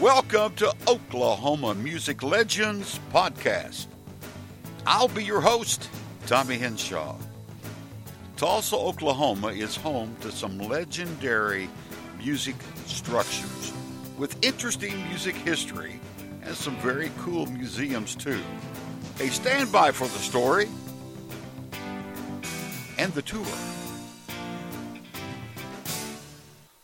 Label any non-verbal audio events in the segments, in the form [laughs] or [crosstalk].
welcome to Oklahoma Music Legends Podcast. I'll be your host, Tommy Henshaw. Tulsa, Oklahoma is home to some legendary music structures with interesting music history and some very cool museums, too. Hey, stand by for the story and the tour.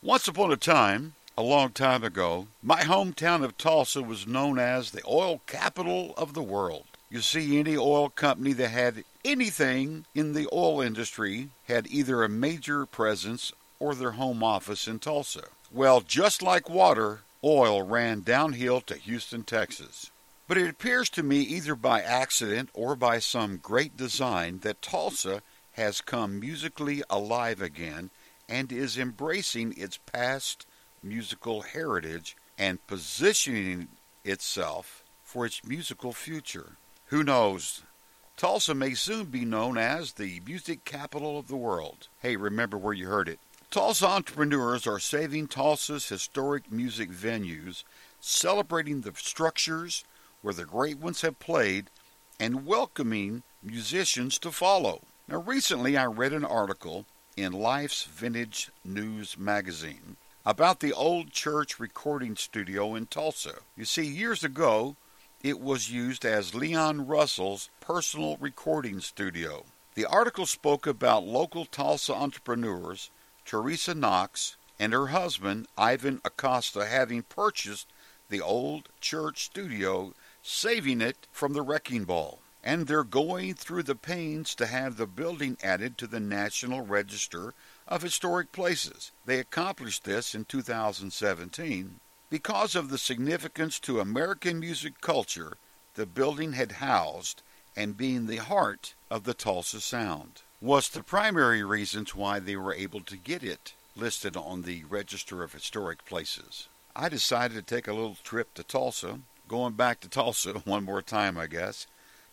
Once upon a time, a long time ago, my hometown of Tulsa was known as the oil capital of the world. You see, any oil company that had anything in the oil industry had either a major presence or their home office in Tulsa. Well, just like water, oil ran downhill to Houston, Texas. But it appears to me, either by accident or by some great design, that Tulsa has come musically alive again and is embracing its past musical heritage and positioning itself for its musical future. Who knows? Tulsa may soon be known as the music capital of the world. Hey, remember where you heard it. Tulsa entrepreneurs are saving Tulsa's historic music venues, celebrating the structures where the great ones have played, and welcoming musicians to follow. Now, recently I read an article in Life's Vintage News magazine about the old church recording studio in Tulsa. You see, years ago, it was used as Leon Russell's personal recording studio. The article spoke about local Tulsa entrepreneurs, Teresa Knox, and her husband, Ivan Acosta, having purchased the old church studio, saving it from the wrecking ball. And they're going through the pains to have the building added to the National Register of Historic Places. They accomplished this in 2017 because of the significance to American music culture the building had housed and being the heart of the Tulsa Sound was the primary reasons why they were able to get it listed on the Register of Historic Places. I decided to take a little trip to Tulsa, going back to Tulsa [laughs] one more time, I guess,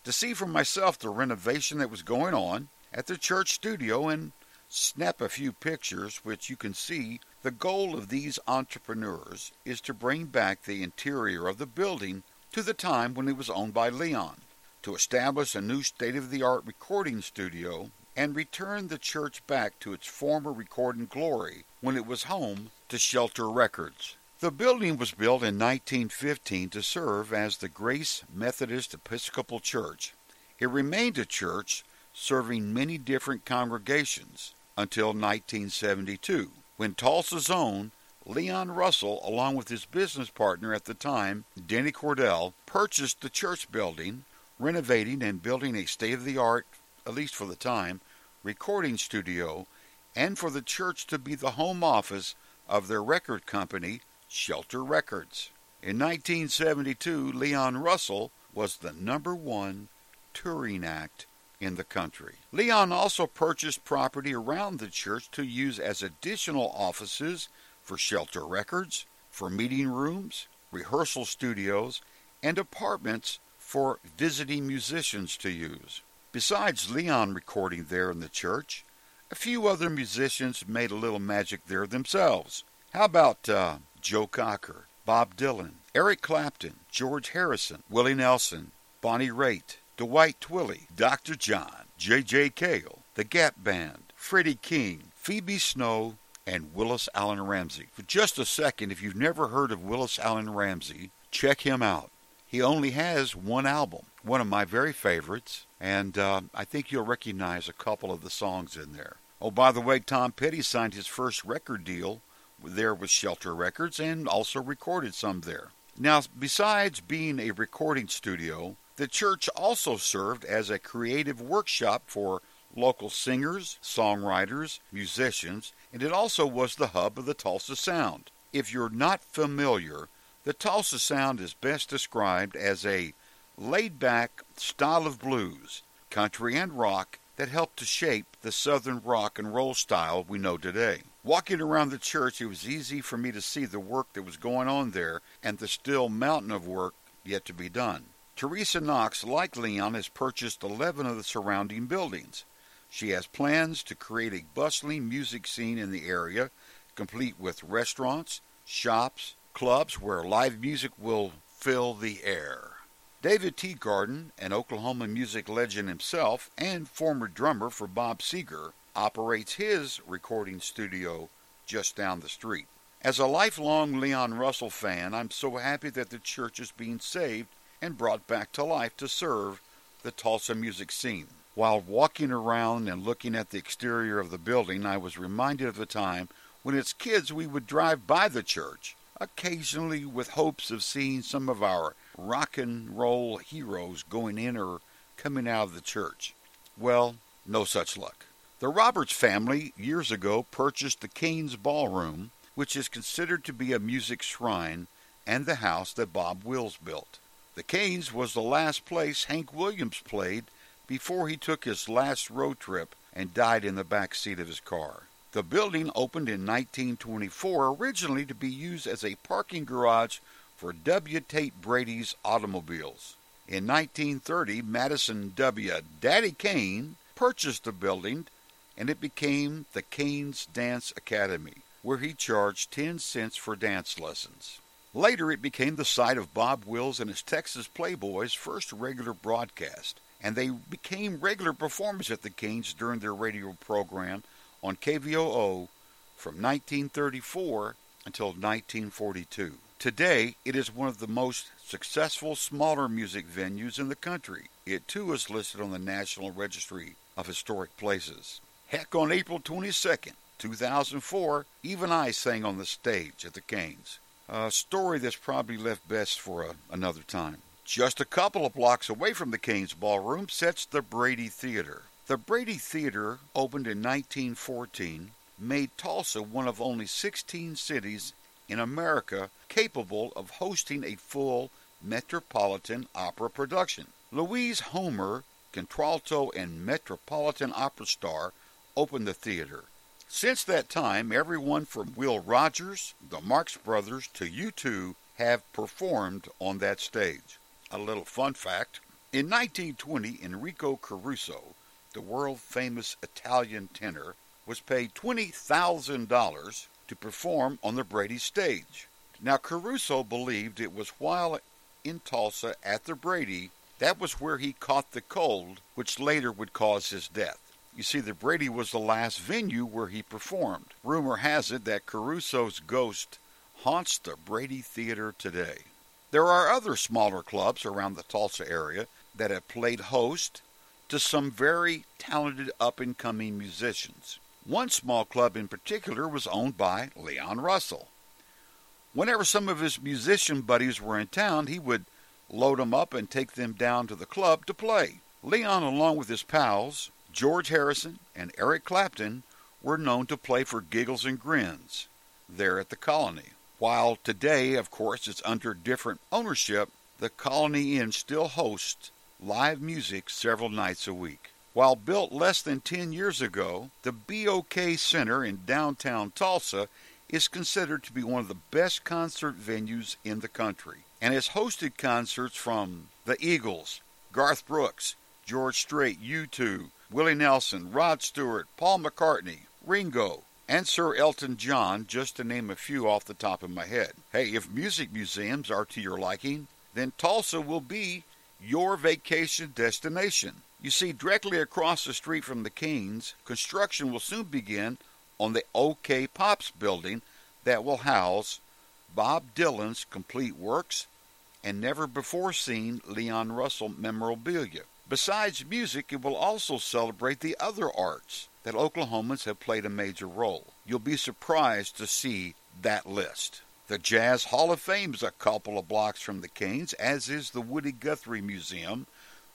to see for myself the renovation that was going on at the church studio and snap a few pictures, which you can see. The goal of these entrepreneurs is to bring back the interior of the building to the time when it was owned by Leon, to establish a new state of the art recording studio, and return the church back to its former recording glory when it was home to Shelter Records. The building was built in 1915 to serve as the Grace Methodist Episcopal Church. It remained a church serving many different congregations until 1972, when Tulsa's own Leon Russell, along with his business partner at the time, Denny Cordell, purchased the church building, renovating and building a state of the art, at least for the time, recording studio, and for the church to be the home office of their record company, Shelter Records. In 1972, Leon Russell was the number one touring act in the country. Leon also purchased property around the church to use as additional offices for shelter records, for meeting rooms, rehearsal studios, and apartments for visiting musicians to use. Besides Leon recording there in the church, a few other musicians made a little magic there themselves. How about uh, Joe Cocker, Bob Dylan, Eric Clapton, George Harrison, Willie Nelson, Bonnie Raitt, Dwight Twilley, Dr. John, J.J. Cale, The Gap Band, Freddie King, Phoebe Snow, and Willis Alan Ramsey. For just a second, if you've never heard of Willis Alan Ramsey, check him out. He only has one album, one of my very favorites, and uh, I think you'll recognize a couple of the songs in there. Oh, by the way, Tom Petty signed his first record deal there with Shelter Records and also recorded some there. Now, besides being a recording studio, the church also served as a creative workshop for local singers, songwriters, musicians, and it also was the hub of the Tulsa Sound. If you're not familiar, the Tulsa Sound is best described as a laid back style of blues, country, and rock that helped to shape the southern rock and roll style we know today. Walking around the church, it was easy for me to see the work that was going on there and the still mountain of work yet to be done. Teresa Knox, like Leon, has purchased 11 of the surrounding buildings. She has plans to create a bustling music scene in the area, complete with restaurants, shops, clubs where live music will fill the air. David Teegarden, an Oklahoma music legend himself and former drummer for Bob Seger, operates his recording studio just down the street. As a lifelong Leon Russell fan, I'm so happy that the church is being saved and brought back to life to serve the Tulsa music scene. While walking around and looking at the exterior of the building, I was reminded of the time when as kids we would drive by the church, occasionally with hopes of seeing some of our rock and roll heroes going in or coming out of the church. Well, no such luck. The Roberts family years ago purchased the Cain's Ballroom, which is considered to be a music shrine, and the house that Bob Wills built. The Cain's was the last place Hank Williams played before he took his last road trip and died in the back seat of his car. The building opened in 1924 originally to be used as a parking garage for W. Tate Brady's automobiles. In 1930, Madison W. Daddy Cain purchased the building and it became the Cain's Dance Academy, where he charged 10 cents for dance lessons. Later, it became the site of Bob Wills and his Texas Playboys' first regular broadcast, and they became regular performers at the Cain's during their radio program on KVOO from 1934 until 1942. Today, it is one of the most successful smaller music venues in the country. It too is listed on the National Registry of Historic Places. Heck, on April 22nd, 2004, even I sang on the stage at the Cain's. A story that's probably left best for a, another time. Just a couple of blocks away from the Cain's Ballroom sits the Brady Theater. The Brady Theater opened in 1914, made Tulsa one of only 16 cities in America capable of hosting a full metropolitan opera production. Louise Homer, contralto and metropolitan opera star, opened the theater. Since that time, everyone from Will Rogers, the Marx Brothers, to U2 have performed on that stage. A little fun fact in 1920, Enrico Caruso, the world famous Italian tenor, was paid $20,000 to perform on the Brady stage. Now, Caruso believed it was while in Tulsa at the Brady that was where he caught the cold, which later would cause his death. You see, the Brady was the last venue where he performed. Rumor has it that Caruso's ghost haunts the Brady Theater today. There are other smaller clubs around the Tulsa area that have played host to some very talented up and coming musicians. One small club in particular was owned by Leon Russell. Whenever some of his musician buddies were in town, he would load them up and take them down to the club to play. Leon, along with his pals, George Harrison and Eric Clapton were known to play for Giggles and Grins there at the Colony. While today, of course, it's under different ownership, the Colony Inn still hosts live music several nights a week. While built less than 10 years ago, the BOK Center in downtown Tulsa is considered to be one of the best concert venues in the country and has hosted concerts from the Eagles, Garth Brooks, George Strait, U2, Willie Nelson, Rod Stewart, Paul McCartney, Ringo, and Sir Elton John, just to name a few off the top of my head. Hey, if music museums are to your liking, then Tulsa will be your vacation destination. You see, directly across the street from the Cain's, construction will soon begin on the OK Pops building that will house Bob Dylan's complete works and never before seen Leon Russell memorabilia. Besides music, it will also celebrate the other arts that Oklahomans have played a major role. You'll be surprised to see that list. The Jazz Hall of Fame is a couple of blocks from the Cain's, as is the Woody Guthrie Museum,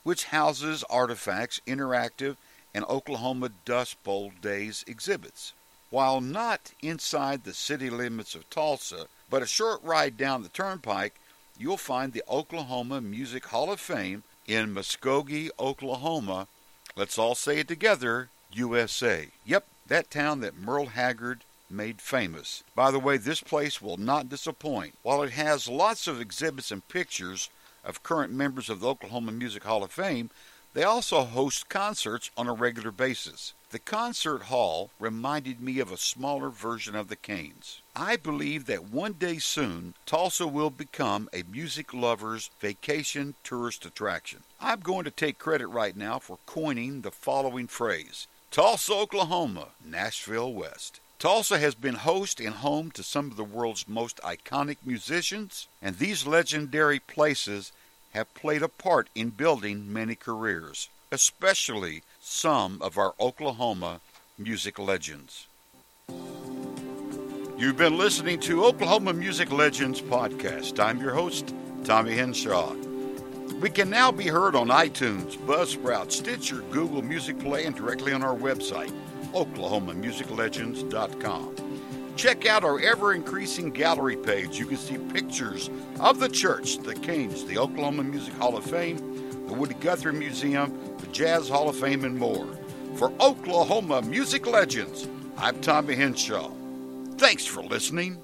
which houses artifacts, interactive, and Oklahoma Dust Bowl Days exhibits. While not inside the city limits of Tulsa, but a short ride down the turnpike, you'll find the Oklahoma Music Hall of Fame in Muskogee, Oklahoma. Let's all say it together USA. Yep, that town that Merle Haggard made famous. By the way, this place will not disappoint. While it has lots of exhibits and pictures of current members of the Oklahoma Music Hall of Fame, They also host concerts on a regular basis. The concert hall reminded me of a smaller version of the Cain's. I believe that one day soon, Tulsa will become a music lover's vacation tourist attraction. I'm going to take credit right now for coining the following phrase Tulsa, Oklahoma, Nashville West. Tulsa has been host and home to some of the world's most iconic musicians, and these legendary places have played a part in building many careers, especially some of our Oklahoma music legends. You've been listening to Oklahoma Music Legends podcast. I'm your host, Tommy Henshaw. We can now be heard on iTunes, Buzzsprout, Stitcher, Google Music Play, and directly on our website, oklahomamusiclegends.com. Check out our ever increasing gallery page. You can see pictures of the church, the Cain's, the Oklahoma Music Hall of Fame, the Woody Guthrie Museum, the Jazz Hall of Fame, and more. For Oklahoma Music Legends, I'm Tommy Henshaw. Thanks for listening.